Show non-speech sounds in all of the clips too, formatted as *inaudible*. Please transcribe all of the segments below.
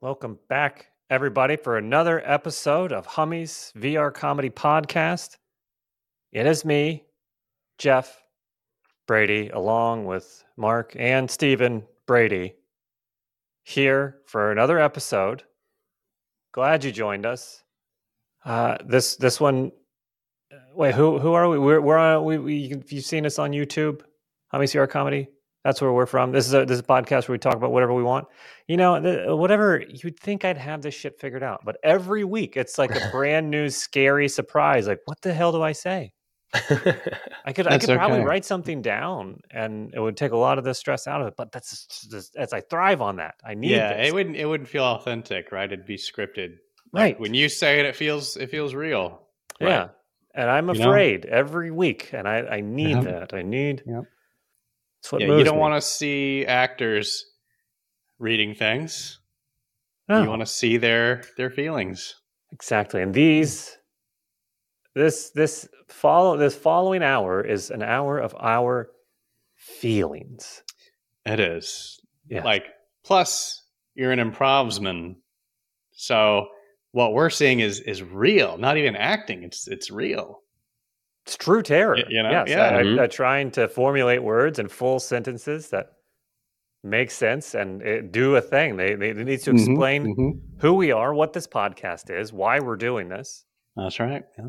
Welcome back, everybody, for another episode of Hummy's VR Comedy Podcast. It is me, Jeff Brady, along with Mark and Stephen Brady, here for another episode. Glad you joined us. Uh, this this one, wait, who who are we? We're we're on. We, we you- you've seen us on YouTube, Hummy's VR Comedy. That's where we're from. This is a this is a podcast where we talk about whatever we want you know, the, whatever you'd think I'd have this shit figured out, but every week it's like a *laughs* brand new scary surprise. Like, what the hell do I say? I could I could probably write something down, and it would take a lot of the stress out of it. But that's just, that's I thrive on that. I need yeah, this. it wouldn't it wouldn't feel authentic, right? It'd be scripted. right. When you say it, it feels it feels real. yeah, and I'm You know? afraid every week, and I I need that. I need. Yep. Yeah, you don't want to see actors reading things. No. You want to see their their feelings. Exactly. And these this this follow this following hour is an hour of our feelings. It is. Yeah. Like plus you're an improvsman. So what we're seeing is is real, not even acting. It's it's real. It's true terror. Y- you know? yes. Yeah. I, Mhm. I, I trying to formulate words and full sentences that make sense and it, do a thing. They, they, it needs to Mhm, explain mhm. who we are, what this podcast is, why we're doing this. That's right. Yeah.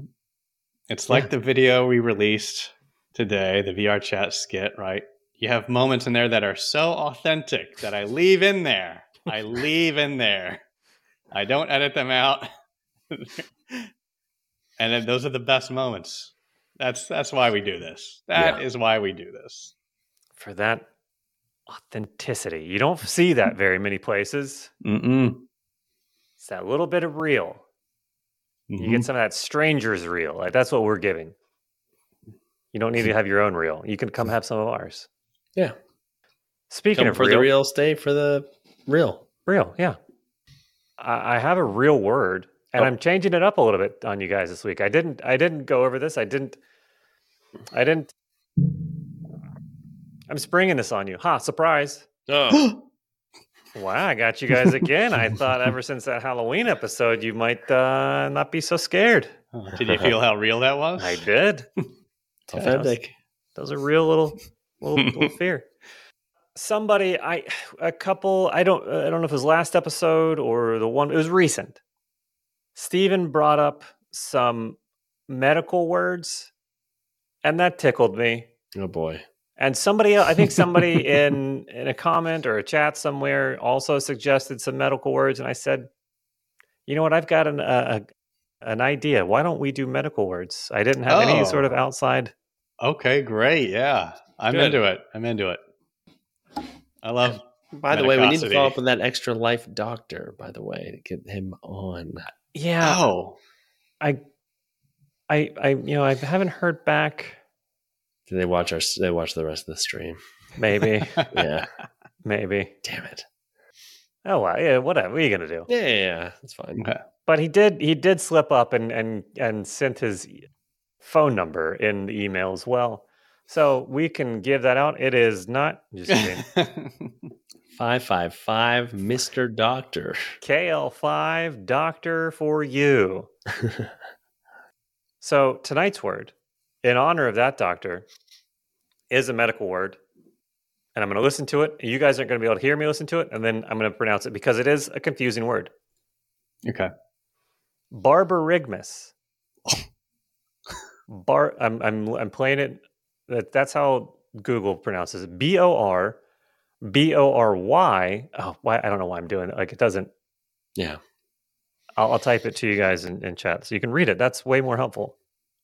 It's like the video we released today, the VR chat skit, right? You have moments in there that are so authentic that I leave in there. I leave in there. I don't edit them out. *laughs* and then those are the best moments. That's that's why we do this. That is Yeah. why we do this. For that authenticity. You don't see that very many places. Mm-mm. It's that little bit of real. You Mhm. get some of that stranger's real. Like that's what we're giving. You don't need to have your own reel. You can come have some of ours. Yeah. Speaking Come of for real, the real, stay for the real. real, yeah. I, I have a real word, and Oh. I'm changing it up a little bit on you guys this week. I didn't. I didn't go over this. I didn't. I didn't. I'm springing this on you. Ha! Surprise! *gasps* *gasps* *gasps* Oh, Wow, I got you guys again. I thought ever since that Halloween episode, you might uh, not be so scared. Did you feel how real that was? I did. *laughs* authentic. That was a real little little, little *laughs* fear. Somebody, I a couple. I don't. I don't know if it was last episode or the one. It was recent. Stephen brought up some medical words, and that tickled me. Oh boy. And somebody, I think somebody *laughs* in in a comment or a chat somewhere also suggested some medical words, and I said, you know what? I've got an a, a, an idea. Why don't we do medical words? I didn't have any sort of Oh. outside. Okay, great. Yeah. I'm Good. into it. I'm into it. I love By the way, we need to Medicosity. follow up with that extra life doctor. By the way, to get him on. Yeah, Oh. I, I, I, you know, I haven't heard back. They watch our? They watch the rest of the stream. Maybe, *laughs* Yeah. maybe. Damn it. Oh well, yeah. Whatever. What are you gonna do? Yeah, yeah, yeah. That's fine. Okay. But he did. He did slip up and and and sent his phone number in the email as well. So we can give that out. It is not just kidding. *laughs* Five five five, Mister Doctor. KL5 Doctor for you. *laughs* So tonight's word, in honor of that doctor, is a medical word. And I'm going to listen to it. You guys aren't going to be able to hear me listen to it. And then I'm going to pronounce it because it is a confusing word. okay. Borborygmus. *laughs* Bar. I'm I'm I'm playing it. That that's how Google pronounces it. B O R B O R Y. Oh, why? I don't know why I'm doing it. Like it doesn't. Yeah. I'll, I'll type it to you guys in, in chat so you can read it. That's way more helpful.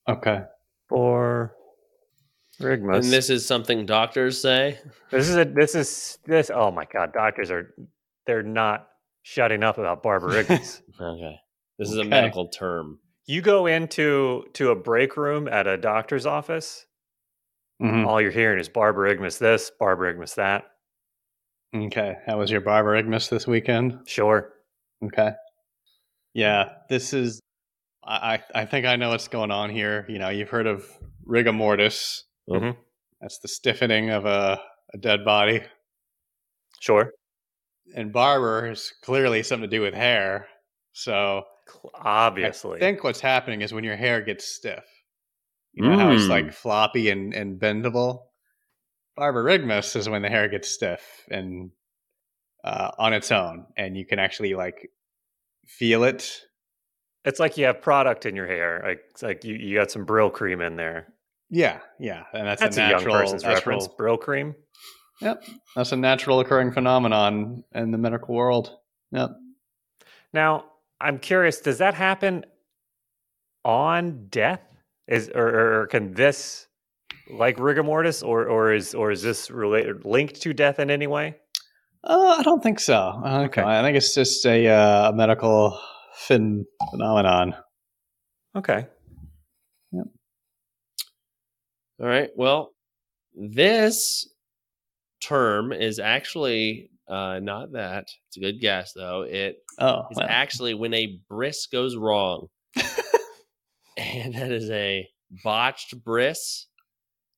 Okay. For Rigmus. And this is something doctors say. This is a this is this. Oh my God, doctors are they're not shutting up about borborygmus. *laughs* Okay. This is a medical term. you go into to a break room at a doctor's office. Mhm. all you're hearing is borborygmus this, borborygmus that. Okay. How was your borborygmus this weekend? Sure. Okay. Yeah, this is. I I think I know what's going on here. You know, you've heard of rigor mortis. Mhm. That's the stiffening of a, a dead body. Sure. And barber is clearly something to do with hair. So obviously, I think what's happening is when your hair gets stiff, you know how it's Mm. like floppy and, and bendable? Borborygmus is when the hair gets stiff and uh, on its own, and you can actually like feel it. It's like you have product in your hair. Like it's like you, you got some Brylcreem in there. Yeah, yeah, and that's, That's a a, young person's natural- reference. Brylcreem. Yep, that's a natural occurring phenomenon in the medical world. Yep. Now, I'm curious, does that happen on death? Is or, or can this like rigor mortis or or is or is this related linked to death in any way? Uh, I don't think so. I don't Okay. I think it's just a, uh, a medical phen- phenomenon. Okay. Yep. All right. Well, this term is actually uh, not that. It's a good guess, though. It Oh, is well. actually when a bris goes wrong, *laughs* and that is a botched bris,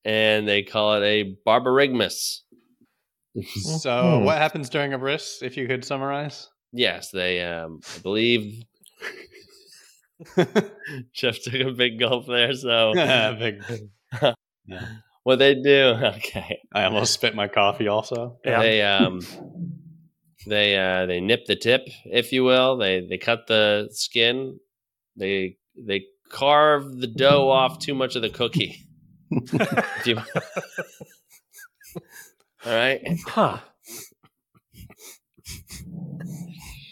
and they call it a borborygmus. so Hmm. what happens during a bris? If you could summarize. Yes, they. Um, I believe *laughs* Jeff took a big gulp there. So *laughs* Big. Yeah. what they do? *laughs* Okay. I almost spit my coffee. Also. Yeah. They um they uh they nip the tip, if you will. They they cut the skin. They they carve the dough off too much of the cookie. You- All right. Huh.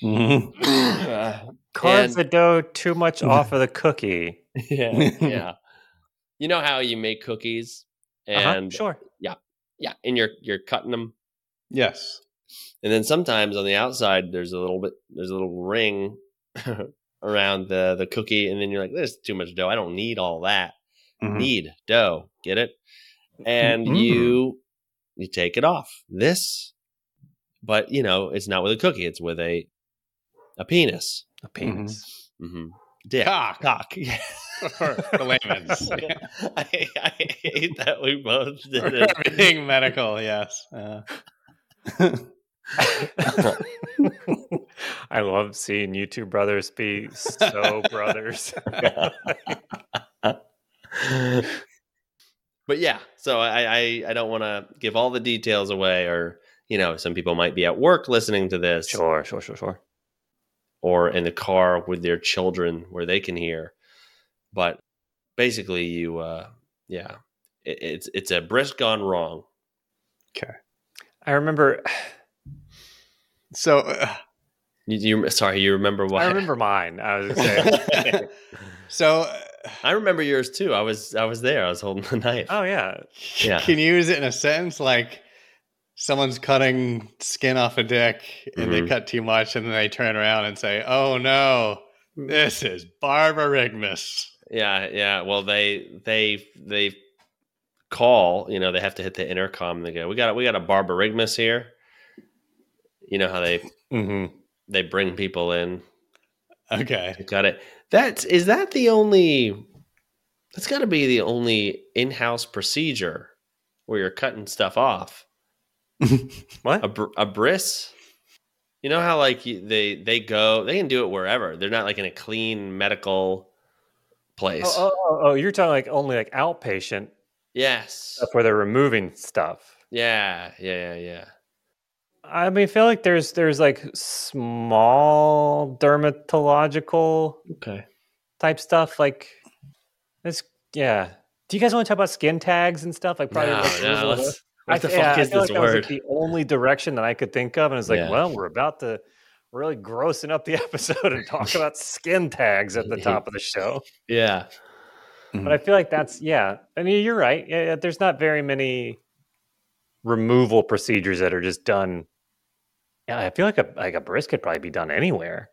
Mhm. Carves And- the dough too much *laughs* off of the cookie. yeah, yeah. You know how you make cookies Uh-huh, and sure. yeah, yeah, and you're you're cutting them Yes. And then sometimes on the outside, there's a little bit, there's a little ring *laughs* around the the cookie, and then you're like, "There's too much dough. I don't need all that. Mhm. Need dough. Get it?" And Mm. you you take it off. This, but you know, it's not with a cookie. It's with a a penis. A penis. Mm-hmm. Dick. Cock. Cock. Yeah. For the layman's. *laughs* I, I hate that we both did For it. everything medical. Yes. Uh, *laughs* I love seeing you two brothers be so brothers. *laughs* but yeah, so I I, I don't want to give all the details away, or you know, some people might be at work listening to this, Sure, sure, sure, sure. Or in the car with their children where they can hear. But basically, you uh, yeah, it, it's it's a brisk gone wrong. Okay, I remember *sighs* so. Uh, You, you sorry, you remember what? I remember mine. I was say, *laughs* *laughs* so. uh, I remember yours too. I was I was there. I was holding the knife. oh yeah. Yeah. Can you use it in a sentence like someone's cutting skin off a dick and they Mhm. cut too much and then they turn around and say, "Oh no, this is borborygmus." Yeah, yeah. Well, they they they call. You know, they have to hit the intercom. And they go, "We got we got a borborygmus here." You know how they Mm-hmm. they bring people in. Okay. Got it. That's is that the only? That's got to be the only in-house procedure where you're cutting stuff off. *laughs* What? A br- a bris. You know how like they they go they can do it wherever. They're not like in a clean medical place. Oh, oh, oh, oh, you're talking like only like outpatient Yes. stuff where they're removing stuff. Yeah, yeah, yeah, yeah. I mean, I feel like there's there's like small dermatological Okay. type stuff. Like this, yeah. Do you guys want to talk about skin tags and stuff? Like probably. no, like, no, removal of I what the th- yeah, fuck I is feel this like that was, word? like, the only direction that I could think of, and it's like, Yeah. well, we're about to really grossing up the *laughs* episode and talk about skin tags at the *laughs* top of the show. yeah. But I feel like that's yeah. I mean, you're right. Yeah, there's not very many removal procedures that are just done. Yeah, I feel like a like a bris could probably be done anywhere.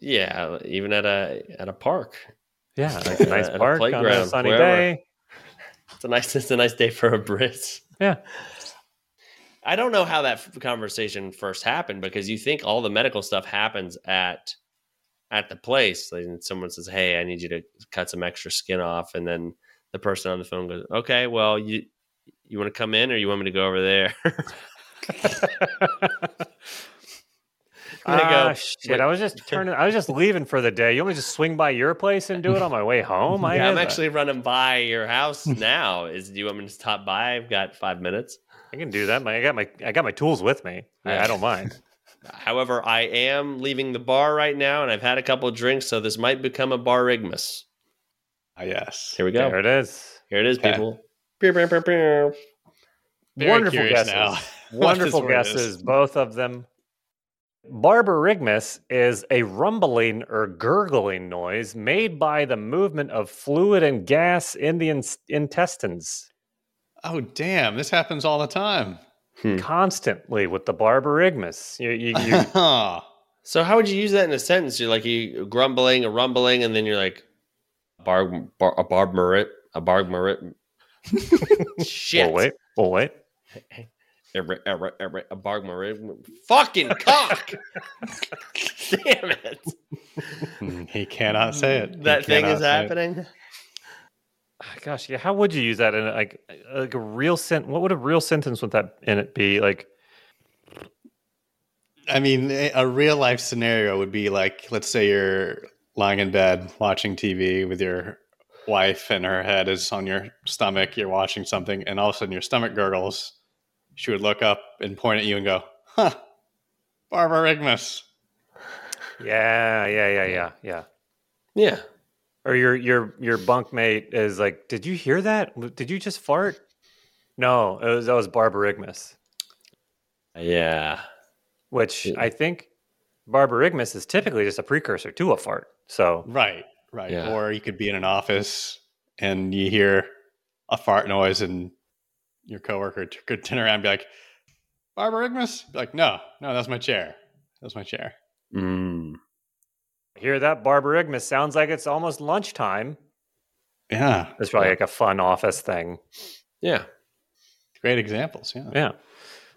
Yeah, even at a at a park. Yeah, *laughs* like a nice At a park on a sunny wherever. day. It's a nice *laughs* it's a nice day for a bris. Yeah. I don't know how that conversation first happened because you think all the medical stuff happens at at the place. Like, and someone says, "Hey, I need you to cut some extra skin off," and then the person on the phone goes, "Okay, well, you you want to come in or you want me to go over there?" *laughs* *laughs* And I Ah, go, shit! "Wait." I was just turning. I was just leaving for the day. You want me to just swing by your place and do it on my way home? I yeah, I'm that. actually running by your house now. Is do you want me to stop by? I've got five minutes. I can do that. My, I got my I got my tools with me. I, Yeah. I don't mind. *laughs* However, I am leaving the bar right now, and I've had a couple of drinks, so this might become a bar rigmus. Ah, yes. Here we go. There it is. Here it is, Okay. people. Pew, pew, pew, pew. Very Wonderful guesses. now Wonderful *laughs* guesses, both of them. Borborygmus is a rumbling or gurgling noise made by the movement of fluid and gas in the in- intestines Oh, damn. This happens all the time. Hmm. constantly with the Borborygmus. You, you, you, *laughs* So how would you use that in a sentence? You're like you grumbling, a rumbling, and then you're like bar, bar a barb marit, a barb marit. *laughs* Shit. oh, wait. Oh, wait. Marit. Fucking cock. *laughs* Damn it. *laughs* he cannot say it. He That thing is say it. happening. Ah, Gosh, yeah. How would you use that in a- like like a real sentence? What would a real sentence with that in it be? Like, I mean, a a real life scenario would be like, let's say you're lying in bed watching TV with your wife, and her head is on your stomach. You're watching something, and all of a sudden your stomach gurgles. She would look up and point at you and go, "Huh, Borborygmus." yeah, yeah, yeah, yeah, yeah. Yeah. Or your your your bunkmate is like, "Did you hear that? Did you just fart?" No, it was that was Borborygmus, Yeah. which Yeah. I think Borborygmus is typically just a precursor to a fart. So Right, right. Yeah. Or you could be in an office and you hear a fart noise, and your coworker t- could turn around and be like, "Borborygmus?" Be like, no, no, that's my chair. That's my chair. Mm. hear that Borborygmus sounds like it's almost lunchtime. Yeah, It's probably Yeah. like a fun office thing. Yeah. great examples. Yeah. Yeah,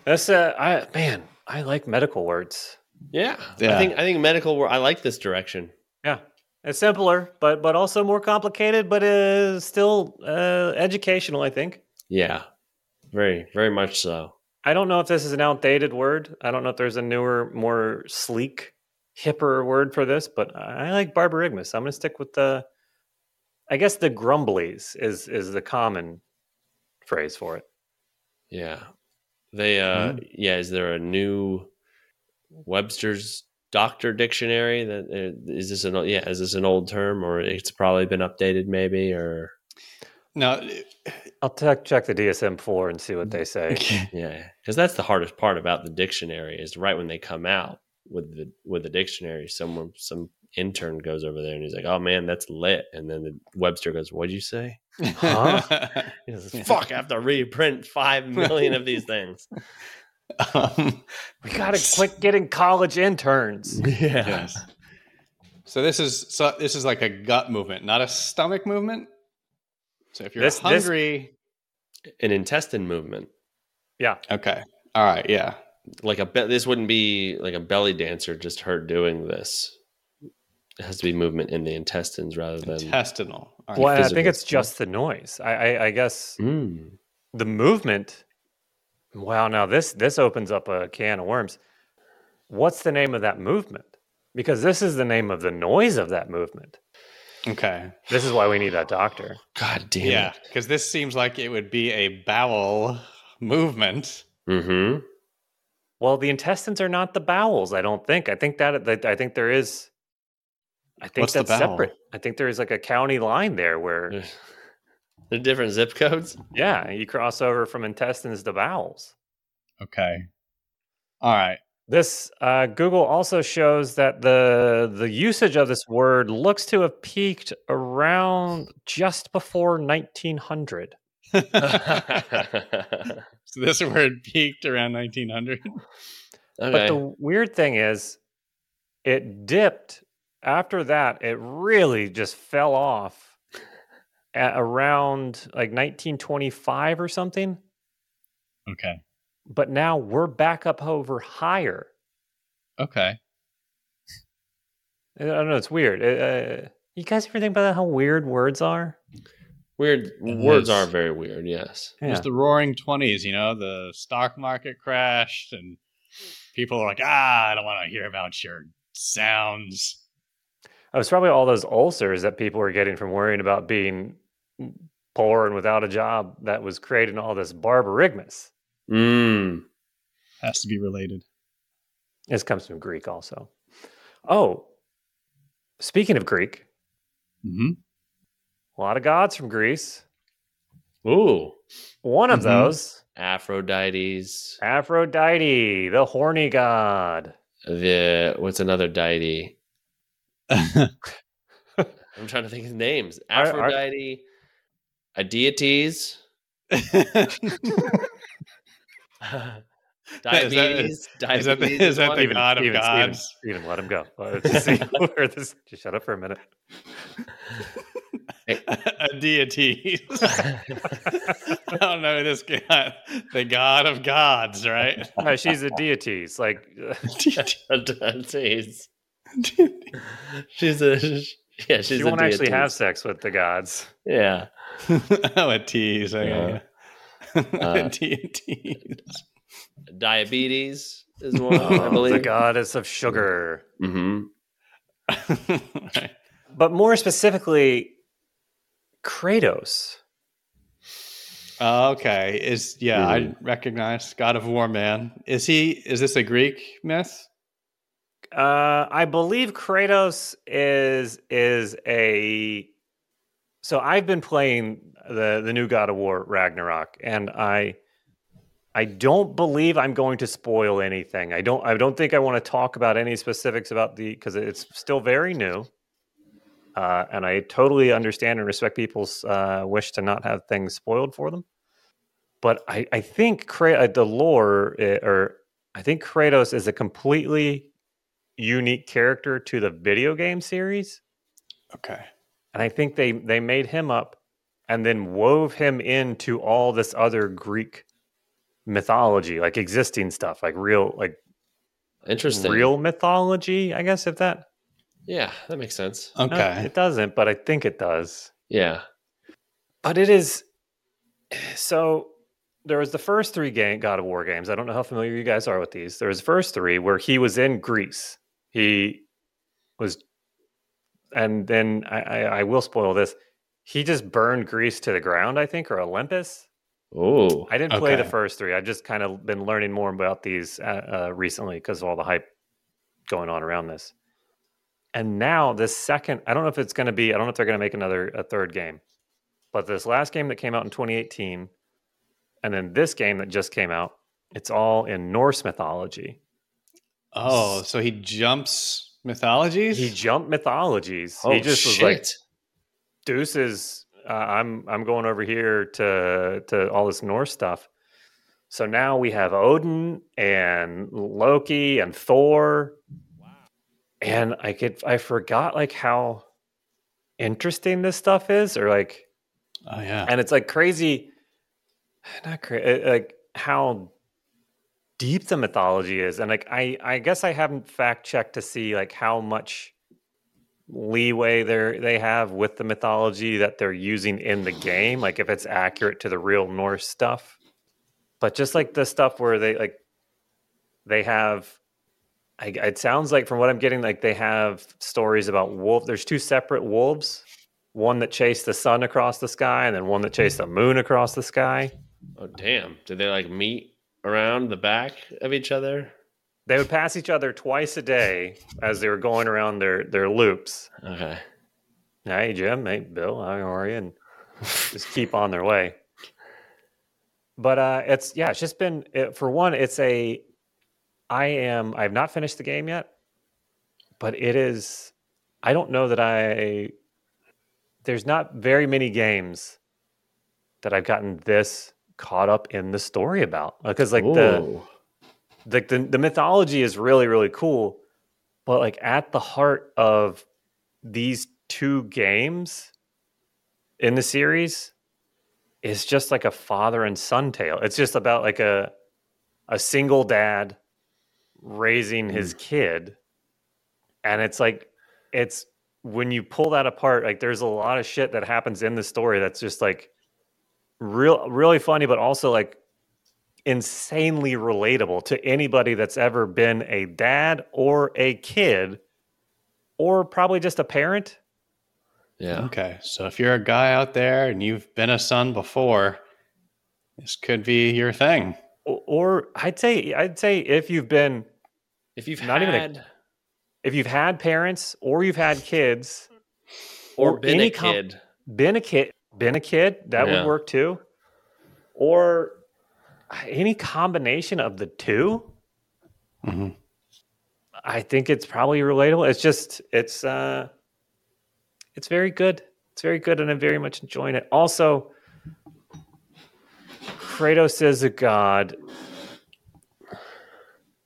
that's uh, I man, I like medical words. Yeah. Yeah. I think I think medical wor- I like this direction. Yeah, it's simpler, but but also more complicated, but uh, still uh, educational. I think. Yeah. Very, very much so. I don't know if this is an outdated word. I don't know if there's a newer, more sleek, hipper word for this, but I like Borborygmus. I'm going to stick with the. I guess the grumblies is is the common phrase for it. Yeah. They uh yeah, is there a new Webster's Doctor Dictionary that uh, this an yeah, is this an old term or it's probably been updated maybe or Now, I'll check check the DSM four and see what they say. *laughs* yeah, cuz that's the hardest part about the dictionary is right when they come out with the with the dictionary someone some intern goes over there and he's like, "Oh man, that's lit." And then the Webster goes, "What'd you say?" Huh? *laughs* He *laughs* says, "Fuck, I have to reprint 5 million of these things." um, We got to quit getting college interns. Yeah. yes. So this is so this is like a gut movement, not a stomach movement. So if you're This- this- hungry, An intestine movement. Yeah, okay, all right, yeah, like a be- this wouldn't be like a belly dancer just her doing this it has to be movement in the intestines rather than intestinal. All right. well, I think it's stuff. just the noise. I, I, I guess Mm. the movement. Wow, now this this opens up a can of worms. What's the name of that movement? Because this is the name of the noise of that movement. Okay, This is why we need that doctor. god damn yeah, because this seems like it would be a bowel movement. mm-hmm Well, the intestines are not the bowels. I don't think. I think that, that I think there is. I think What's that's bowel? separate. I think there is like a county line there where, *laughs* the different zip codes yeah, you cross over from intestines to bowels. Okay, all right. This uh, Google also shows that the the usage of this word looks to have peaked around just before 1900. *laughs* so this word peaked around 1900. But the weird thing is, it dipped after that. It really just fell off at around like 1925 or something. Okay. But now we're back up over higher. Okay. I don't know. It's weird. Uh, you guys ever think about how weird words are? Weird It words is. are very weird. Yes. It was the roaring 20s, you know, the stock market crashed and people are like, ah, I don't want to hear about your sounds. Oh, it's probably all those ulcers that people were getting from worrying about being poor and without a job that was creating all this borborygmus. Mm. Has to be related. This comes from Greek also. Oh, speaking of Greek, hmm a lot of gods from Greece. Ooh. One of Mhm. those, Aphrodite's. Aphrodite, the horny god. The what's another deity? *laughs* I'm trying to think of names. Are- are- Aphrodite, a deities, *laughs* *laughs* diabetes. is that the- diabetes is that one. the god of Steven, gods? Steven, Steven, let him go. *laughs* Let's just see this. Just shut up for a minute. *laughs* a deity. I don't know this god. The god of gods, right? No, she's a deity. It's like deities. She's a yeah. She's she won't actually have sex with the gods. Yeah. oh, a tease. Okay. Uh, *laughs* deities. Diabetes is *laughs* one. I Oh, the goddess of sugar. hmm Right. *laughs* But more specifically, Kratos. Oh, okay. Is yeah, I Mhm. recognize God of War man. Is he is this a Greek myth? Uh, I believe Kratos is is a. So I've been playing the the new God of War Ragnarok, and I I don't believe I'm going to spoil anything. I don't I don't think I want to talk about any specifics about the because it's still very new. Uh, and I totally understand and respect people's uh, wish to not have things spoiled for them. But I, I think Kra- uh, the lore, uh, or I think Kratos is a completely unique character to the video game series, Okay. and I think they they made him up and then wove him into all this other Greek mythology, like existing stuff, like real like Interesting. real mythology. I guess if that Yeah, that makes sense. no, Okay. it doesn't, but I think it does. Yeah. But it is so. There was the first three game God of War games. I don't know how familiar you guys are with these. There was the first three where he was in Greece. He was, and then I, I, I will spoil this. He just burned Greece to the ground, I think, or Olympus. Oh. I didn't play the first three. I've just kind of been learning more about these uh, uh, recently because of all the hype going on around this. And now this second, I don't know if it's going to be. I don't know if they're going to make another a third game, but this last game that came out in 2018, and then this game that just came out, it's all in Norse mythology. Oh, so he jumps mythologies? He jumped mythologies. Oh, he just shit. was like, deuces uh, i'm i'm going over here to to all this norse stuff. So now we have odin and loki and thor. And i could i forgot like how interesting this stuff is or like oh yeah. and it's like crazy not crazy like how deep the mythology is. And like i i guess i haven't fact checked to see like how much leeway they they have with the mythology that they're using in the game like if it's accurate to the real norse stuff but just like the stuff where they like they have I, it sounds like from what i'm getting like they have stories about wolf there's two separate wolves one that chased the sun across the sky and then one that chased the moon across the sky Oh damn! Did they like meet around the back of each other? They would pass each other twice a day as they were going around their their loops. Okay. hey jim. Hey bill. How are you? And just keep on their way. But uh it's yeah it's just been it, for one it's a i am i've not finished the game yet but it is i don't know that i there's not very many games that i've gotten this caught up in the story about. Because like Ooh. the, the the mythology is really really cool but like at the heart of these two games in the series is just like a father and son tale. It's just about like a a single dad raising his hmm. kid. And it's like it's when you pull that apart like there's a lot of shit that happens in the story that's just like real really funny but also like insanely relatable to anybody that's ever been a dad or a kid or probably just a parent Yeah. Okay. So if you're a guy out there and you've been a son before, this could be your thing. or, or I'd say I'd say if you've been If you've Not even a- if you've had parents or you've had kids or, or been any a com- kid, been a kid been a kid that Yeah. would work too or any combination of the two? Mhm. i think it's probably relatable. It's just it's uh it's very good. It's very good and i'm very much enjoying it. Also kratos is a god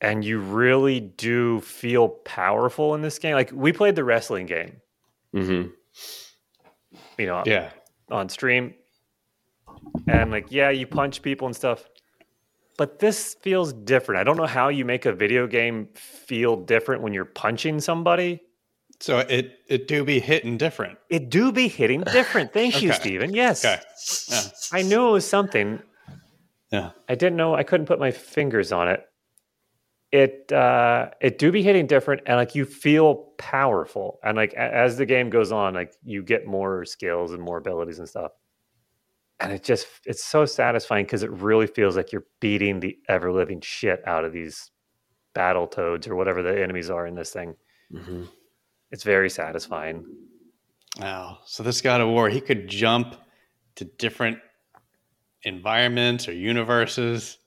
and you really do feel powerful in this game. Like we played the wrestling game. Mm-hmm. you know Yeah. on stream. And like yeah you punch people and stuff but this feels different i don't know how you make a video game feel different when you're punching somebody So it it do be hitting different. it do be hitting different thank you Okay. Steven. yes Okay. Yeah. i knew it was something Yeah. i didn't know i couldn't put my fingers on it it uh it do be hitting different and like you feel powerful and like as the game goes on like you get more skills and more abilities and stuff and it just it's so satisfying because it really feels like you're beating the ever living shit out of these battle toads or whatever the enemies are in this thing hmm it's very satisfying Wow. So this God of War, he could jump to different environments or universes.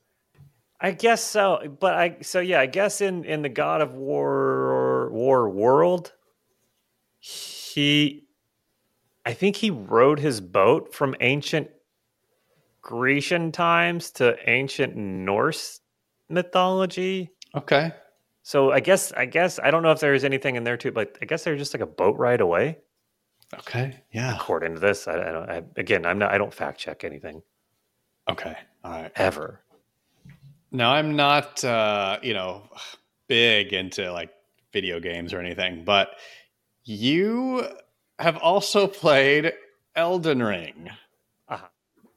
I guess so, but I so yeah, I guess in in the God of War War world, he, I think he rode his boat from ancient Grecian times to ancient Norse mythology. Okay. So I guess I guess I don't know if there's anything in there too, but I guess they're just like a boat ride away. Okay. Yeah. According to this, I, I don't. I, again, I'm not. I don't fact check anything Okay. All right. ever. Now I'm not uh, you know, big into like video games or anything, but you have also played Elden Ring.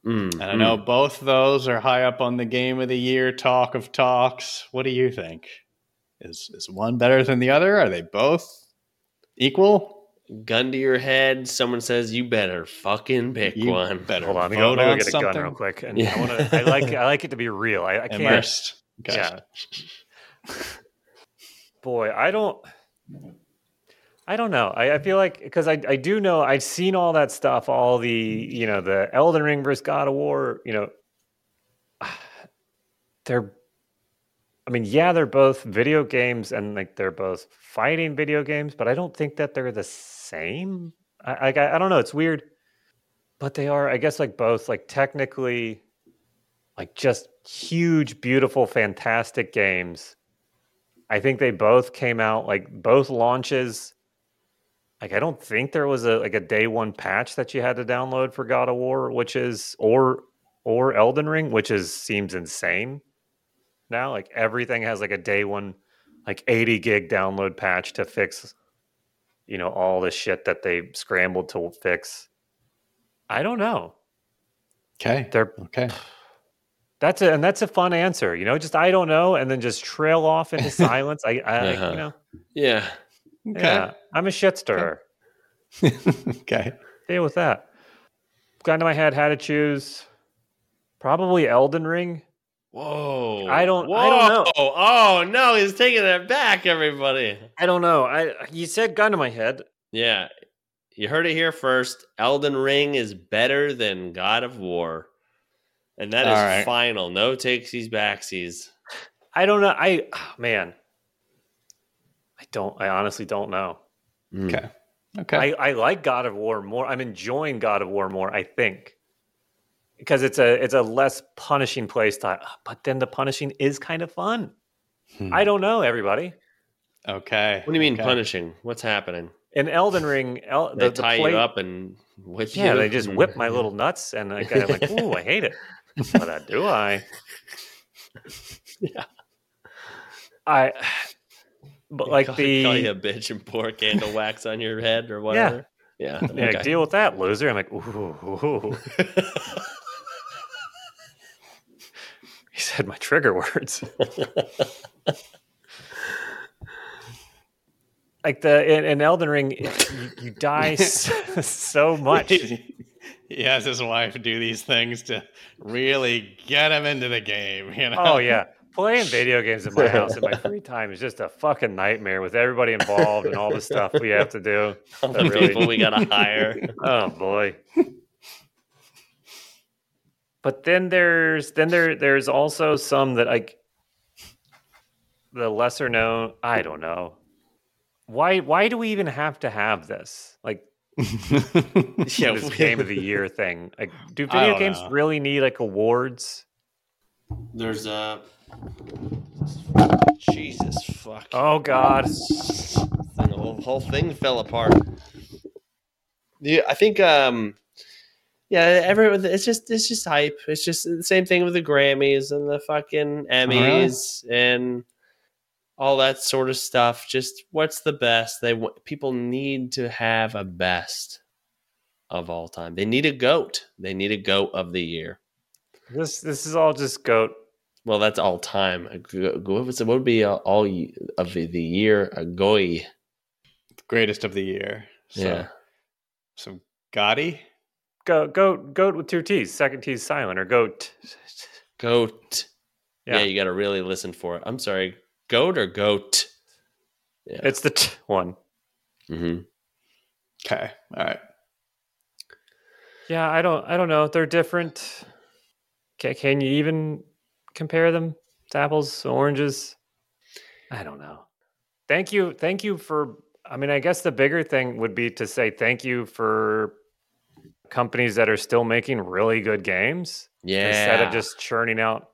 Mm, And I know both those are high up on the game of the year talk of talks. What do you think? Is is one better than the other? Are they both equal? gun to your head. Someone says you better fucking pick You one. better Hold on, let me vote go, let go get a gun real quick. And Yeah. I want to. I like. I like it to be real. I, I *laughs* can't. Immersed. Okay. Yeah. Boy, I don't. I don't know. I, I feel like because I, I do know I've seen all that stuff, all the you know the Elden Ring versus God of War. You know, *sighs* they're. I mean, yeah, they're both video games, and like they're both fighting video games, but I don't think that they're the same. I I, I don't know. It's weird, but they are. I guess like both like technically, like just huge, beautiful, fantastic games. I think they both came out like both launches. Like I don't think there was a like a day one patch that you had to download for God of War, which is or or Elden Ring, which is seems insane. Now, like everything has like a day one, like 80 gig download patch to fix, you know, all the shit that they scrambled to fix. I don't know. Okay. They're Okay. *sighs* that's a and that's a fun answer, you know. Just I don't know, and then just trail off into *laughs* silence. I, I Uh-huh. you know, Yeah. Okay. yeah, I'm a shit stirrer. *laughs* okay. Deal with that. Gun to my head, had to choose. Probably Elden Ring. Whoa. I don't- I don't know. Oh no, he's taking it back, everybody. I don't know. I you said gun to my head. Yeah. You heard it here first. Elden Ring is better than God of War. And that is All right. final. No takesies backsies. I don't know. I oh, man. I don't. I honestly don't know. Mm. Okay. Okay. I, I like God of War more. I'm enjoying God of War more. I think because it's a it's a less punishing play style. But then the punishing is kind of fun. Hmm. I don't know everybody. okay. What do you mean okay. punishing? What's happening? In Elden Ring, El, They the, the tie play, you up and whip you. Yeah, they just whip my little nuts, and I, I'm like, ooh, I hate it. But uh, do I? *laughs* Yeah. I but like call, the call you a bitch and pour candle wax on your head or whatever. Yeah. *laughs* yeah, okay. deal with that loser. I'm like, ooh, ooh. *laughs* he said my trigger words. *laughs* like the in, in Elden Ring, you, you die so, so much. he has his wife do these things to really get him into the game. You know? Oh yeah, playing video games in my house in my *laughs* free time is just a fucking nightmare with everybody involved and all the stuff we have to do. *laughs* All the Really? people we gotta hire. *laughs* Oh boy. But then there's then there there's also some that like the lesser known. I don't know. Why why do we even have to have this? Like Yeah, this game of the year thing. Like, do video games know. really need like awards? There's a Jesus fuck. Oh God. Thing- the whole, whole thing fell apart. Yeah, I think um yeah, every it's just it's just hype. It's just the same thing with the Grammys and the fucking Emmys and all that sort of stuff. Just what's the best? They people need to have a best of all time. They need a goat. They need a goat of the year. This this is all just goat. Well, that's all time. A go- go- What was? What would be a, all of the the year? A goy. Greatest of the year. So, Yeah. So Gotti. Goat goat goat with two T's. Second T is silent or goat. Goat. Yeah, Yeah. you got to really listen for it. I'm sorry. Goat or goat? Yeah. It's the t one. hmm Okay. All right. Yeah, I don't I don't know. They're different. Can, can you even compare them? to apples, oranges. I don't know. Thank you. Thank you for I mean, I guess the bigger thing would be to say thank you for companies that are still making really good games Yeah. instead of just churning out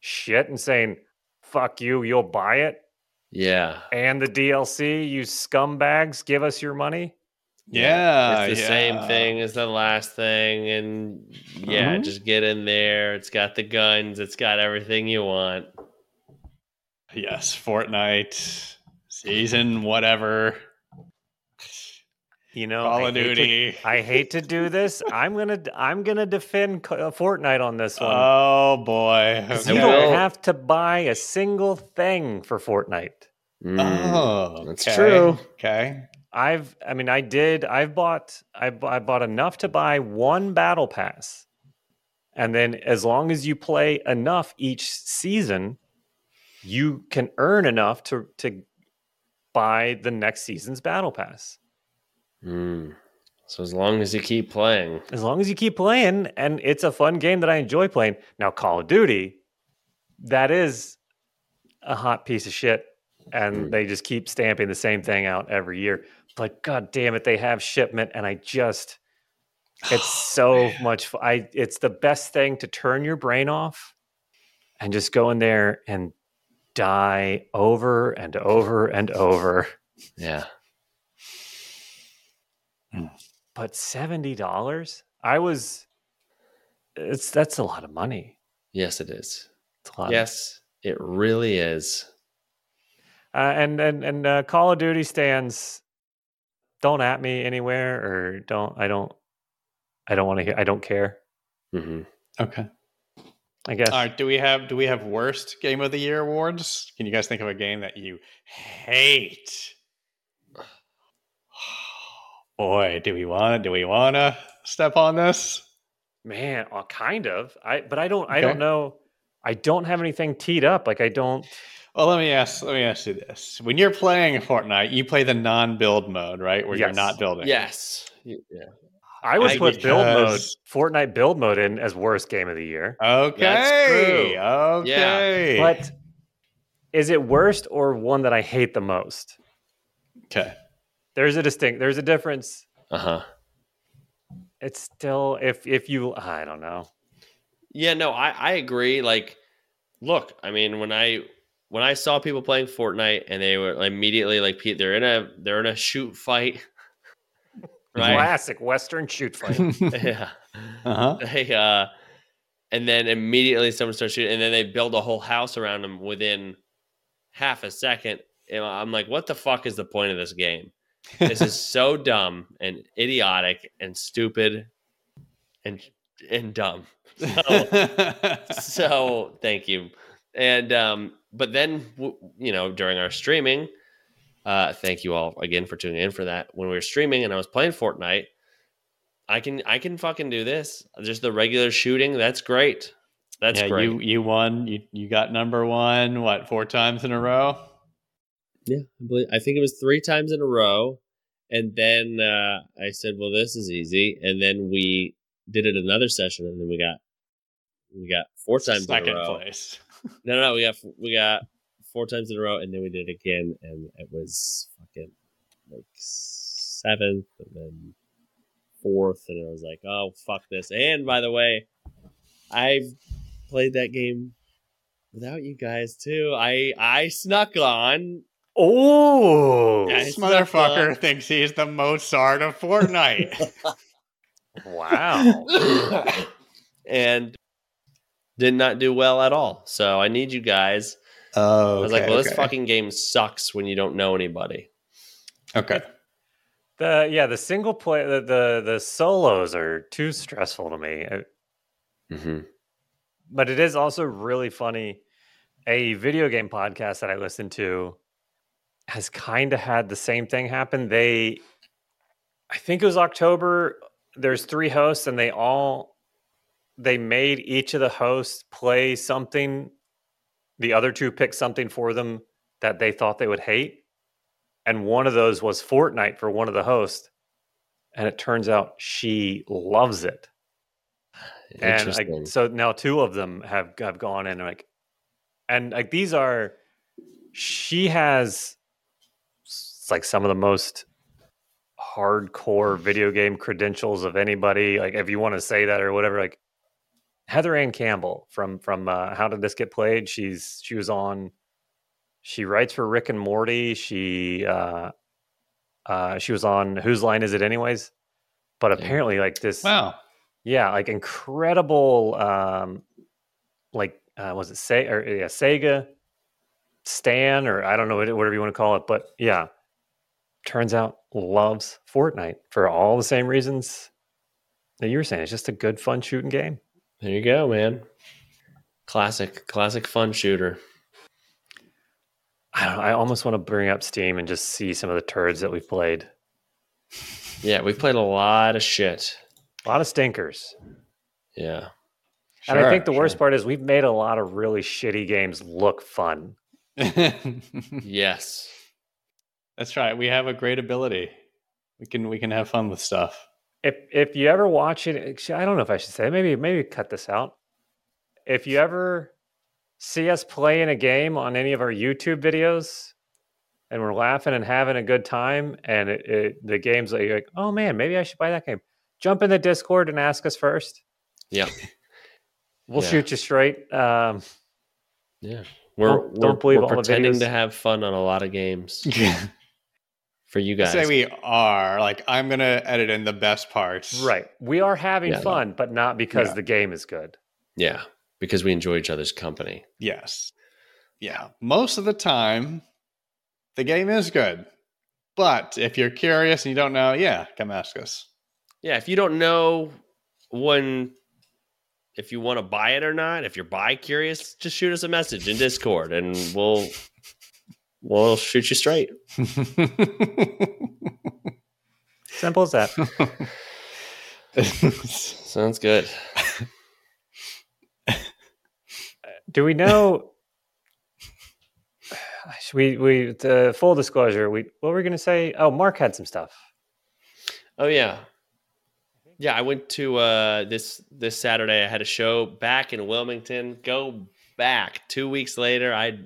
shit and saying fuck you, you'll buy it Yeah. and the DLC, you scumbags, give us your money. Yeah. It's the same thing as the last thing. And yeah, Mhm. just get in there. It's got the guns, it's got everything you want. Yes. Fortnite season whatever. You know, Call I of hate to- Duty. I hate to do this. I'm gonna I'm gonna defend Co- uh, Fortnite on this one. Oh boy. 'Cause I you don't have to buy a single thing for Fortnite. Mm. Oh, That's okay. true. Okay. I've I mean I did I've bought I, I bought enough to buy one battle pass. And then as long as you play enough each season, you can earn enough to to buy the next season's battle pass. Mm. So as long as you keep playing, as long as you keep playing and it's a fun game that I enjoy playing. Now, Call of Duty, that is a hot piece of shit, and Mm. they just keep stamping the same thing out every year. But god damn it, they have shipment, and I just *sighs* it's so much. fu- I it's the best thing to turn your brain off and just go in there and die over and over and over. yeah. *sighs* But seventy dollars, I was. It's that's a lot of money. Yes, it is. It's a lot. Yes, it really is. Uh, and and and uh, Call of Duty stands. Don't at me anywhere, or don't. I don't. I don't want to hear. I don't care. hmm Okay. I guess. All right. Do we have do we have worst game of the year awards? Can you guys think of a game that you hate? *sighs* Boy, do we want to do we want to step on this? Man, uh, kind of. I but I don't. I don't know. I don't have anything teed up. Like I don't. Well, let me ask. Let me ask you this: When you're playing Fortnite, you play the non-build mode, right? Where you're not building. Yes. Yeah. I would I- put build mode, Fortnite build mode in as worst game of the year. Okay. true. Okay. But is it worst or one that I hate the most? Okay. There's a distinct. There's a difference. Uh huh. It's still if if you I don't know. Yeah, no, I, I agree. Like, look, I mean, when I when I saw people playing Fortnite and they were immediately like, Pete, they're in a they're in a shoot fight, *laughs* right? Classic Western shoot fight. *laughs* yeah, uh huh. they uh, and then immediately someone starts shooting, and then they build a whole house around them within half a second. And I'm like, what the fuck is the point of this game? This is so *laughs* dumb and idiotic and stupid and and dumb. So, so thank you. And um, but then you know during our streaming, uh, thank you all again for tuning in for that. When we were streaming and I was playing Fortnite, I can I can fucking do this. Just the regular shooting, that's great. That's yeah, great. you you won. You you got number one. What four times in a row? Yeah, I believe I think it was three times in a row, and then uh, I said, "Well, this is easy," and then we did it another session, and then we got we got four times Second in a row. place. No, no, no, we got we got four times in a row, and then we did it again, and it was fucking like seventh, and then fourth, and I was like, "Oh fuck this!" And by the way, I've played that game without you guys too. I I snuck on. Oh, Yeah, This motherfucker fun. thinks he's the Mozart of Fortnite. *laughs* wow. *laughs* and did not do well at all. So I need you guys. oh, okay, I was like, well, this fucking game sucks when you don't know anybody. okay. The yeah, the single play, the the, the solos are too stressful to me. Mm-hmm. But it is also really funny. A video game podcast that I listened to has kind of had the same thing happen. They, I think it was October. There's three hosts, and they all they made each of the hosts play something. The other two picked something for them that they thought they would hate, and one of those was Fortnite for one of the hosts. And it turns out she loves it *sighs* and Interesting. like, so now two of them have have gone in like and like these are she has like some of the most hardcore video game credentials of anybody like if you want to say that or whatever like heather anne campbell from from uh, how did this get played she's she was on she writes for rick and morty she uh uh she was on whose line is it anyways but apparently like this Wow. yeah, like incredible um like uh was it say or yeah, Sega Stan or I don't know whatever you want to call it, but yeah. Turns out loves Fortnite for all the same reasons that you were saying. It's just a good fun shooting game. There you go, man. Classic, classic fun shooter. I know, I almost want to bring up Steam and just see some of the turds that we've played. Yeah, we've played a lot of shit. A lot of stinkers. Yeah. and I think the worst part is we've made a lot of really shitty games look fun. *laughs* Yes. That's right. We have a great ability. We can we can have fun with stuff. If if you ever watch it actually, i don't know if i should say maybe maybe cut this out if you ever see us playing a game on any of our youtube videos and we're laughing and having a good time and it, it, the game's like, you're like oh man maybe i should buy that game jump in the discord and ask us first Yeah. *laughs* we'll Yeah. shoot you straight um, Yeah. We're, Don't- we're, don't believe we're all pretending videos. to have fun on a lot of games *laughs* Yeah. For you guys. Say we are like I'm gonna edit in the best parts. right we are having Yeah. fun but not because Yeah. the game is good yeah. Because we enjoy each other's company. Yes. Yeah. Most of the time, the game is good. But if you're curious and you don't know, yeah, come ask us. Yeah. If you don't know when, if you want to buy it or not, if you're buy curious, just shoot us a message in Discord and we'll, we'll shoot you straight. *laughs* simple as that *laughs* Sounds good. *laughs* Do we know? *sighs* We we the full disclosure. We what were we gonna say? Oh, Mark had some stuff. Oh yeah. Yeah, I went to uh this this Saturday I had a show back in Wilmington. Go back. 2 weeks later I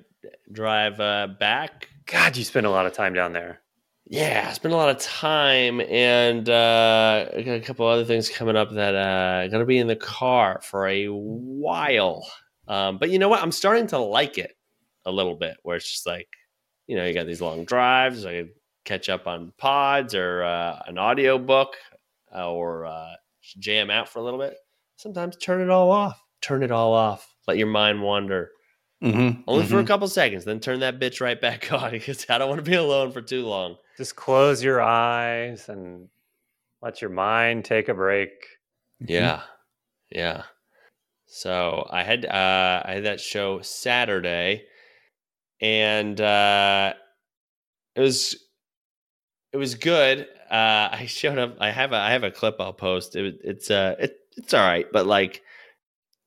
drive uh back. God, you spend a lot of time down there. Yeah, I spent a lot of time and uh I got a couple other things coming up that uh going to be in the car for a while. Um but you know what? I'm starting to like it a little bit where it's just like you know, you got these long drives, I could catch up on pods or uh, an audio book uh, or uh, jam out for a little bit. Sometimes turn it all off. turn it all off. Let your mind wander. Mm-hmm. Only for a couple seconds, then turn that bitch right back *laughs* on because I don't want to be alone for too long. Just close your eyes and let your mind take a break. Yeah. Yeah. So I had uh I had that show Saturday and uh it was it was good. Uh *laughs* I showed up I have a I have a clip I'll post. It, it's uh it, it's all right, but like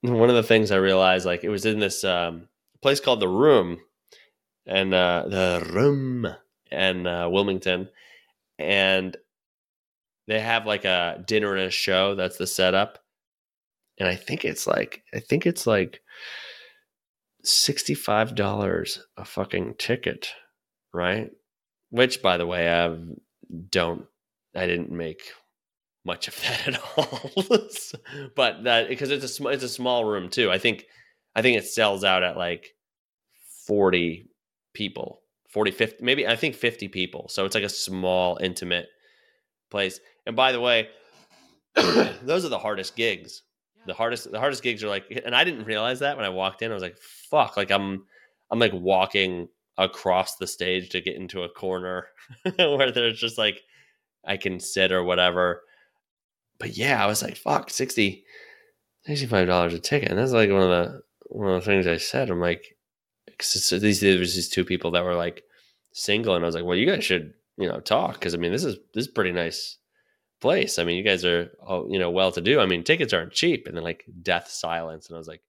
one of the things I realized like it was in this um place called The Room and uh The Room and uh Wilmington. And they have like a dinner and a show that's the setup. And i think it's like i think it's like $65 a fucking ticket right? Which by the way i don't i didn't make much of that at all. *laughs* But that because it's a it's a small room too. I think i think it sells out at like 40 people 40 50 maybe i think 50 people. So it's like a small intimate place. And by the way *coughs* those are the hardest gigs. The hardest the hardest gigs are like and i didn't realize that when i walked in. I was like fuck like i'm i'm like walking across the stage to get into a corner *laughs* where there's just like i can sit or whatever. But yeah i was like fuck 60 $65 a ticket. And that's like one of the one of the things i said. I'm like it's- these there was these two people that were like single and i was like well you guys should you know talk because i mean this is this is pretty nice place. I mean, you guys are, all, you know, well to do. I mean, tickets aren't cheap. And then like death silence. And I was like,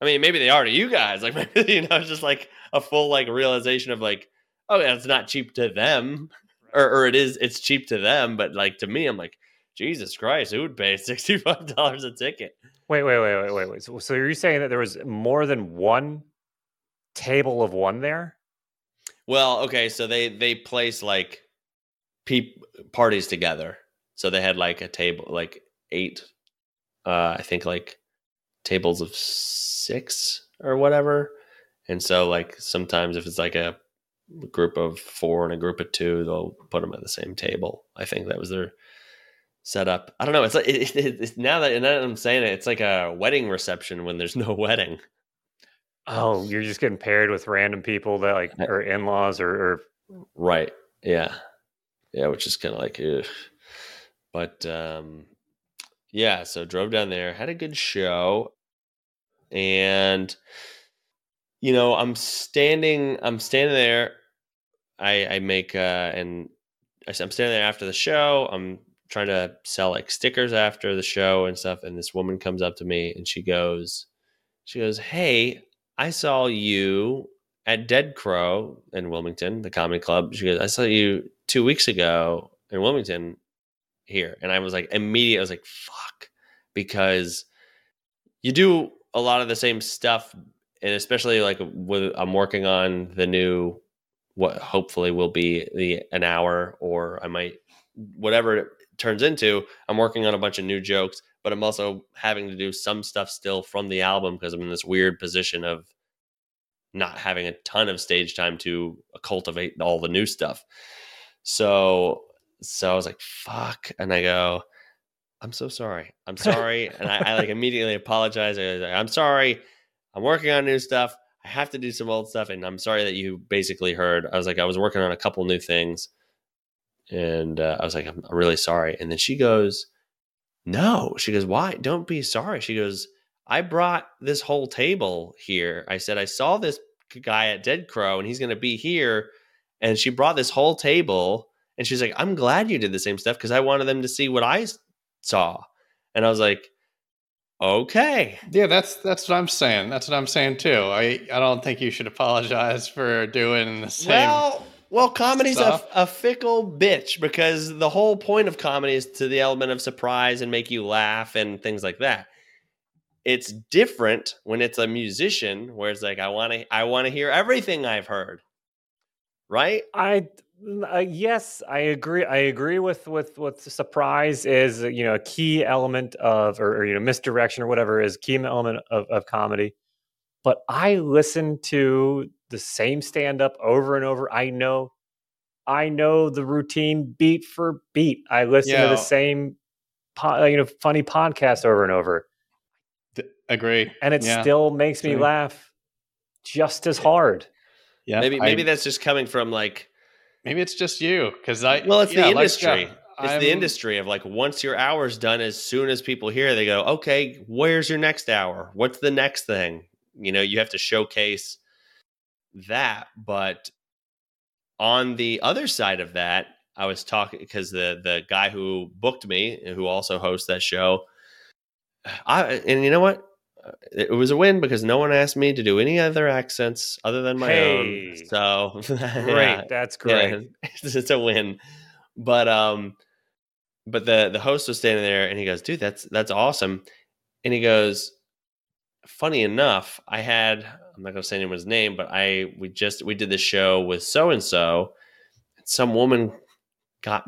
I mean, maybe they are to you guys. *laughs* Like, maybe, you know, it's just like a full like realization of like, oh, yeah, it's not cheap to them, or, or it is, it's cheap to them. But like to me, I'm like, Jesus Christ, who would pay *laughs* $65 a ticket? Wait, wait, wait, wait, wait, wait. So, so are you saying that there was more than one table of one there? Well, okay, so they they place like peop parties together. So they had like a table, like eight, uh, I think like tables of six or whatever. And so like sometimes if it's like a group of four and a group of two, they'll put them at the same table. I think that was their setup. I don't know. It's like *laughs* it, it, it's now that now that I'm saying it, it's like a wedding reception when there's no *laughs* wedding. Oh, you're just getting paired with random people that like are in-laws or, or Right. Yeah. Yeah, which is kind of like, ugh. but um, yeah. So drove down there, had a good show, and you know, I'm standing, I'm standing there. I I make uh, and I'm standing there after the show. I'm trying to sell like stickers after the show and stuff, and this woman comes up to me and she goes, she goes, "Hey, I saw you at Dead Crow in Wilmington, the comedy club. She goes, I saw you two weeks ago in Wilmington here. And I was like, immediately, I was like, fuck. Because you do a lot of the same stuff. And especially like with, I'm working on the new, what hopefully will be the an hour or I might, whatever turns into, I'm working on a bunch of new jokes, but I'm also having to do some stuff still from the album because I'm in this weird position of not having a ton of stage time to uh, cultivate all the new stuff. So so I was like, fuck. And I go, I'm so sorry. I'm sorry. and I, I like immediately apologize. I like, I'm sorry. I'm working on new stuff. I have to do some old stuff. And I'm sorry that you basically heard. I was like, I was working on a couple new things. And uh, I was like, I'm, really sorry. And then she goes, No. She goes, Why? Don't be sorry. She goes, I brought this whole table here. I said, I saw this guy at Dead Crow and he's going to be here. And she brought this whole table and she's like, I'm glad you did the same stuff because I wanted them to see what I saw. And I was like, okay. Yeah, that's that's what I'm saying. That's what I'm saying too. I I don't think you should apologize for doing the same. Well, well, comedy's a, a fickle bitch because the whole point of comedy is to the element of surprise and make you laugh and things like that. It's different when it's a musician where it's like I want to I want to hear everything I've heard. Right? I uh, yes, I agree. I agree with with with surprise is you know a key element of or, or you know misdirection or whatever is key element of, of comedy. But I listen to the same stand up over and over. I know, I know the routine beat for beat. I listen to the same, po- uh, you know, funny podcast over and over. Th- Agree. and it Yeah. still makes me Same. laugh just as hard. Yeah. maybe I- maybe that's just coming from like maybe it's just you because I. well, it's yeah, the like industry. Jeff, it's I'm- the industry of like once your hour's done, as soon as people hear, they go, "Okay, where's your next hour? What's the next thing?" You know, you have to showcase that. But on the other side of that, I was talking because the the guy who booked me, who also hosts that show, *sighs* I and you know what, Uh, it was a win because no one asked me to do any other accents other than my Hey. own. So *laughs* Great. yeah, That's great. yeah, *laughs* it's, it's a win. But um but the the host was standing there and he goes, "Dude, that's that's awesome." And he goes, "Funny enough, I had I'm not going to say anyone's name, but I we just we did this show with so and so. Some woman got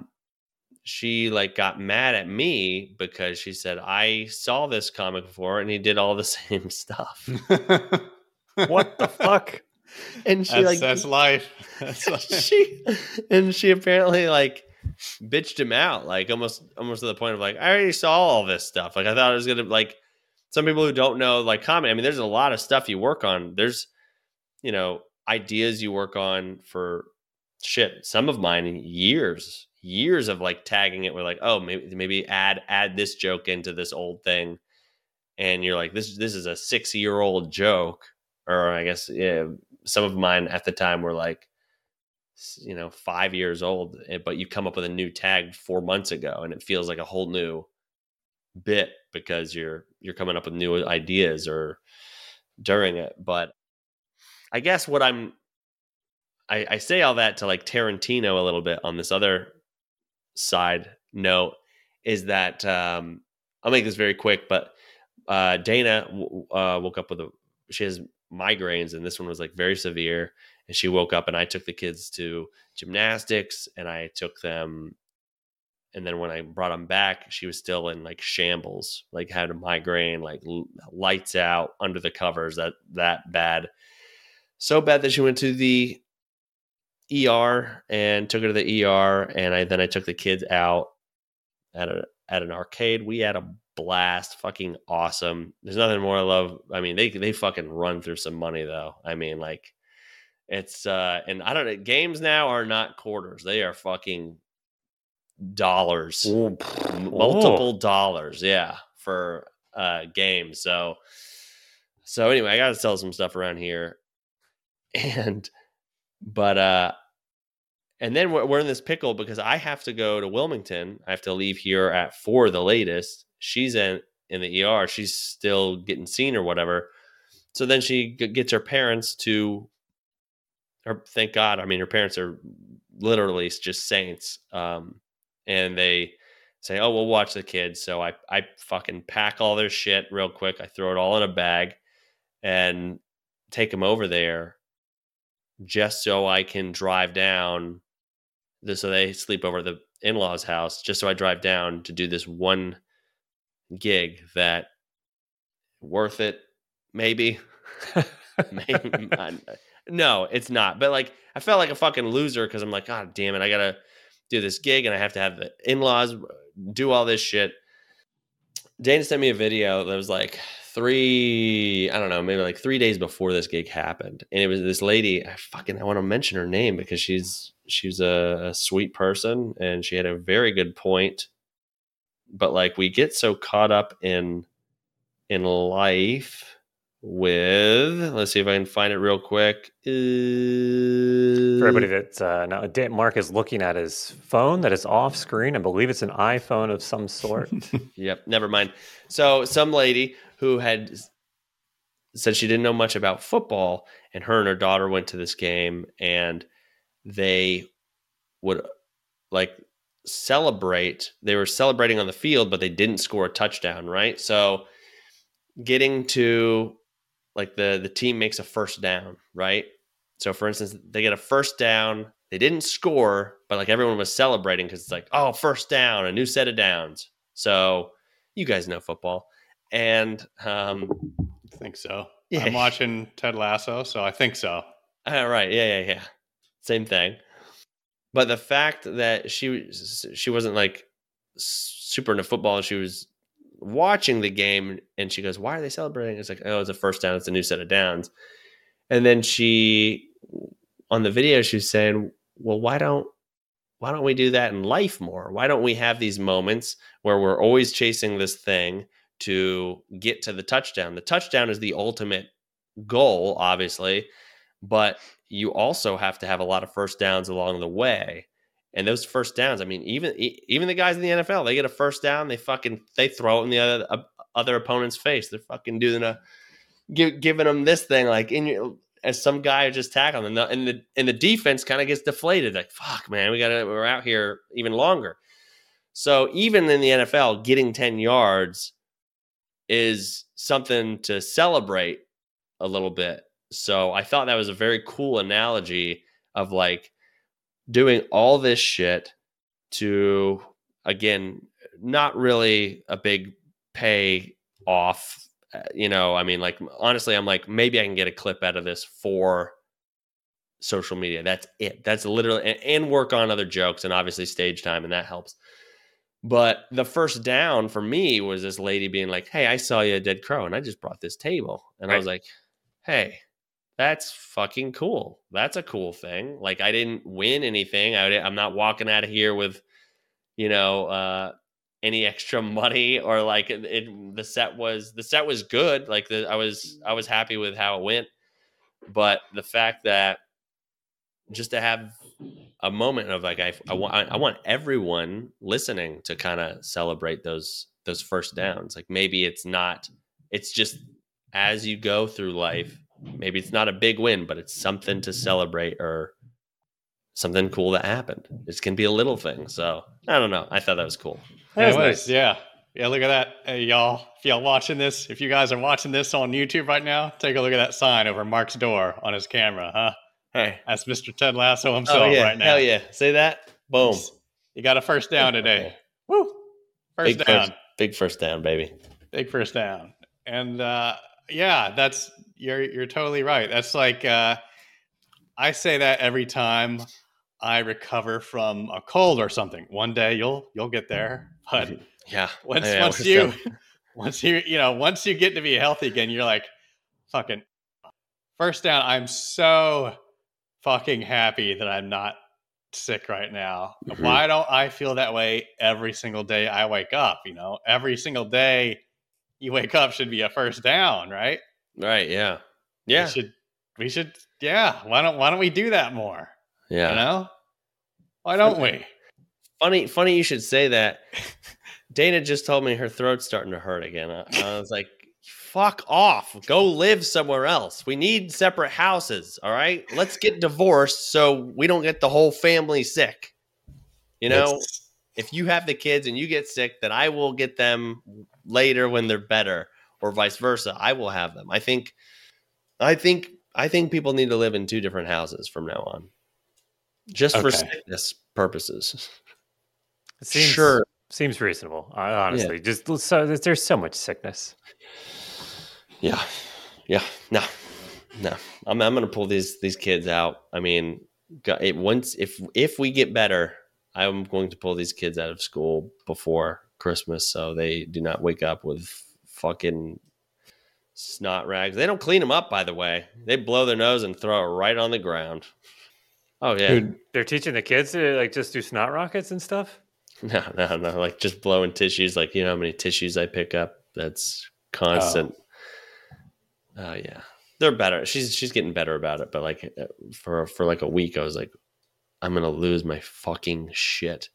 she like got mad at me because she said I saw this comic before and he did all the *laughs* same stuff. *laughs* What the fuck? And she that's, like that's life. *laughs* That's life. she and she apparently like bitched him out like almost almost to the point of like i already saw all this stuff like i thought it was gonna like some people who don't know like comment i mean there's a lot of stuff you work on. There's you know ideas you work on for shit. Some of mine years years of like tagging it with like oh maybe maybe add add this joke into this old thing. And you're like this this is a six year old joke. Or i guess yeah some of mine at the time were like you know five years old eh, but you come up with a new tag four months ago and it feels like a whole new bit because you're you're coming up with new ideas or during it but i guess what i'm i, I say all that to like tarantino a little bit on this other side note is that um i'll make this very quick but uh dana w- uh woke up with a she has migraines and this one was like very severe and she woke up and I took the kids to gymnastics and I took them and then when I brought them back she was still in like shambles like had a migraine like lights out under the covers that that bad. So bad that she went to the ER and took her to the ER and I then I took the kids out at a at an arcade. We had a blast fucking awesome. There's nothing more I love I mean they they fucking run through some money though. I mean like it's uh and I don't know games now are not quarters. They are fucking dollars. Ooh, Multiple dollars, yeah, for uh games. So so anyway, I got to sell some stuff around here. And but uh and then we're, we're in this pickle because I have to go to Wilmington. I have to leave here at 4 the latest. She's in in the ER. She's still getting seen or whatever. So then she g- gets her parents to her thank god i mean her parents are literally just saints um and they say oh we'll watch the kids. So i i fucking pack all their shit real quick. I throw it all in a bag and take them over there just so i can drive down so they sleep over the in-laws house just so i drive down to do this one gig that worth it maybe? *laughs* Maybe- *laughs* no, it's not. But like, I felt like a fucking loser because I'm like, God damn it, I gotta do this gig and I have to have the in laws uh, do all this shit. Dana sent me a video that was like three, I don't know, maybe like three days before this gig happened, and it was this lady. I fucking I want to mention her name because she's she's a, a sweet person and she had a very good point. But like, we get so caught up in in life with let's see if I can find it real quick. Uh, For everybody that's uh, now, Mark is looking at his phone that is off screen. I believe it's an iPhone of some sort. *laughs* Yep, never mind. So some lady who had said she didn't know much about football, and her and her daughter went to this game, and they would like celebrate. They were celebrating on the field, but they didn't score a touchdown. Right, so getting to like the the team makes a first down. Right, so for instance, they get a first down. They didn't score, but like everyone was celebrating because it's like, oh, first down, a new set of downs. So you guys know football, and um, I think so. Yeah. I'm watching Ted Lasso, so I think so. all right, yeah, yeah, yeah, same thing. But the fact that she was she wasn't like super into football, she was watching the game and she goes, Why are they celebrating? It's like, Oh, it's a first down. It's a new set of downs. And then she, on the video, she's saying, Well, why don't, why don't we do that in life more? Why don't we have these moments where we're always chasing this thing to get to the touchdown? The touchdown is the ultimate goal, obviously, but you also have to have a lot of first downs along the way. And those first downs, I mean, even even the guys in the NFL, they get a first down, they fucking they throw it in the other uh, other opponent's face. They're fucking doing a give, giving them this thing like in your as some guy just tackling them, and the and the, and the defense kind of gets deflated. Like fuck, man, we got to we're out here even longer. So even in the NFL, getting ten yards is something to celebrate a little bit. So I thought that was a very cool analogy of like doing all this shit to again not really a big pay off uh, you know i mean like honestly i'm like maybe i can get a clip out of this for social media. That's it. That's literally and, and work on other jokes and obviously stage time and that helps. But the first down for me was this lady being like hey i saw you a dead crow and i just brought this table. And i was like hey that's fucking cool. That's a cool thing. Like I didn't win anything. I, I'm not walking out of here with, you know, uh, any extra *laughs* money or like it, it, the set was the set was good. Like the, I was I was happy with how it went, but the fact that just to have a moment of like I I want I want everyone listening to kind of celebrate those those first downs. Like maybe it's not. It's just as you go through life maybe it's not a big win, but it's something to celebrate or something cool that happened. This can be a little thing. So I don't know. I thought that was cool. That Yeah, was was, nice. yeah. Yeah, look at that. Hey, y'all. If y'all watching this, if you guys are watching this on YouTube right now, take a look at that sign over Mark's door on his camera, huh? Hey. That's Mr. Ted Lasso himself Oh yeah. right now. Hell yeah. Say that. Boom. You got a first down today. Woo! First Big down. first, big first down, baby. Big first down. And uh yeah, that's you're you're totally right. That's like uh I say that every time I recover from a cold or something. One day you'll you'll get there. But *laughs* Yeah. once Yeah, once you *laughs* once you you know once you get to be healthy again you're like fucking first down i'm so fucking happy that i'm not sick right now Mhm. why don't i feel that way every single day i wake up you know every single day you wake up should be a first down right Right. Yeah. we Yeah. should we should yeah why don't why don't we do that more Yeah. you know why don't we Funny, funny you should say that. *laughs* Dana just told me her throat's starting to hurt again. I, I was like, fuck off. Go *laughs* live somewhere else. We need separate houses. All right. Let's get divorced so we don't get the whole family sick. You know, It's- if you have the kids and you get sick, then I will get them later when they're better, or vice versa. I will have them. I think, I think, I think people need to live in two different houses from now on, just for sickness purposes. It seems, Sure. Seems reasonable. I, honestly, just so there's so much sickness. Yeah, yeah, no, no. I'm I'm gonna pull these these kids out. I mean, it, once if if we get better, I'm going to pull these kids out of school before Christmas, so they do not wake up with fucking snot rags. They don't clean them up, by the way. They blow their nose and throw it right on the ground. Oh yeah, Dude, They're teaching the kids to like just do snot rockets and stuff. *laughs* no, no, no. Like just blowing tissues. Like you know how many tissues I pick up? That's constant. Oh yeah, they're better. She's she's getting better about it. But like uh, for for like a week, I was like, I'm gonna lose my fucking shit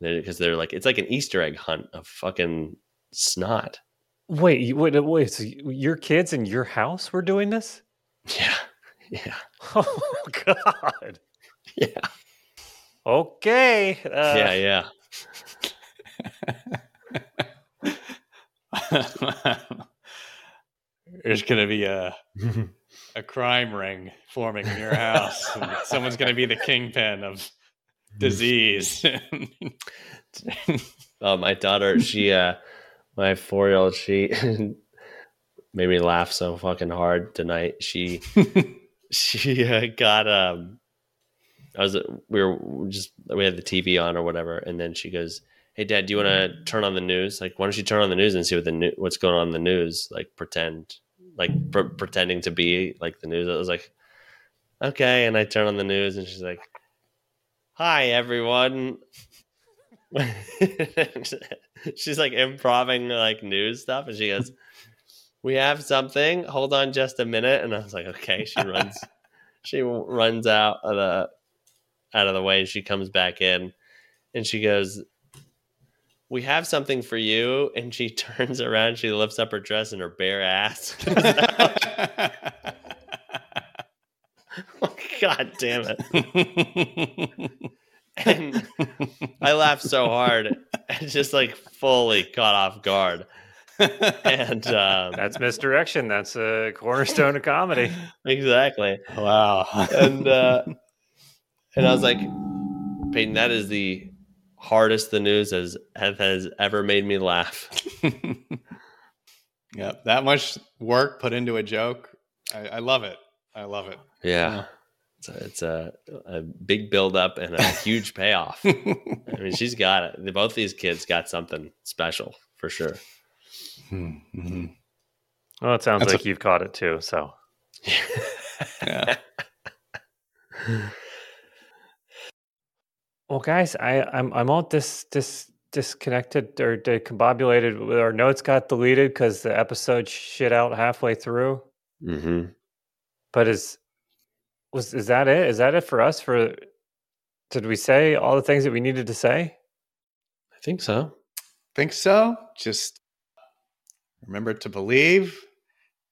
because they're like it's like an Easter egg hunt of fucking snot. Wait, wait, wait. So your kids in your house were doing this? Yeah, yeah, *laughs* Oh God. yeah, Okay. Uh, yeah, yeah. There's gonna be a *laughs* a crime ring forming in your house. *laughs* someone's gonna be the kingpin of disease. Oh, my daughter, she, uh, my four year old, she *laughs* made me laugh so fucking hard tonight. She, *laughs* she uh, got, um, I was, we were just, we had the TV on or whatever. And then she goes, "Hey, Dad, do you want to turn on the news? Like, why don't you turn on the news and see what the new, what's going on in the news? Like, pretend, like pr- pretending to be like the news." I was like, "Okay," and I turn on the news, and she's like, "Hi, everyone." *laughs* she's like improving like news stuff, and she goes, "We have something. Hold on, just a minute." And I was like, "Okay." She runs, *laughs* she runs out of the out of the way, and she comes back in, and she goes, "We have something for you." And she *laughs* turns around, she lifts up her dress, and her bare ass. out. God damn it! And *laughs* I laughed so hard, I *laughs* just like fully caught off guard. And *laughs* um, That's misdirection. That's a cornerstone of comedy. exactly. wow. And uh, and I was like, Peyton, that is the hardest the news has has ever made me laugh. yep. That much work put into a joke. I, I love it. I love it. Yeah. It's a, it's a, a big build up and a huge *laughs* payoff. I mean, she's got it. Both these kids got something special for sure. Mhm. Well, it sounds That's like you've caught it too. So Yeah. *laughs* Well, guys, I I'm I'm all dis dis disconnected or discombobulated. Our notes got deleted because the episode shit out halfway through. hmm But is was is that it? Is that it for us? For did we say all the things that we needed to say? I think so. Think so? Just remember to believe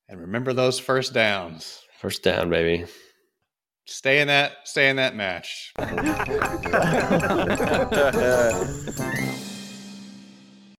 and remember those first downs. First down, baby. Stay in that stay in that match. *laughs*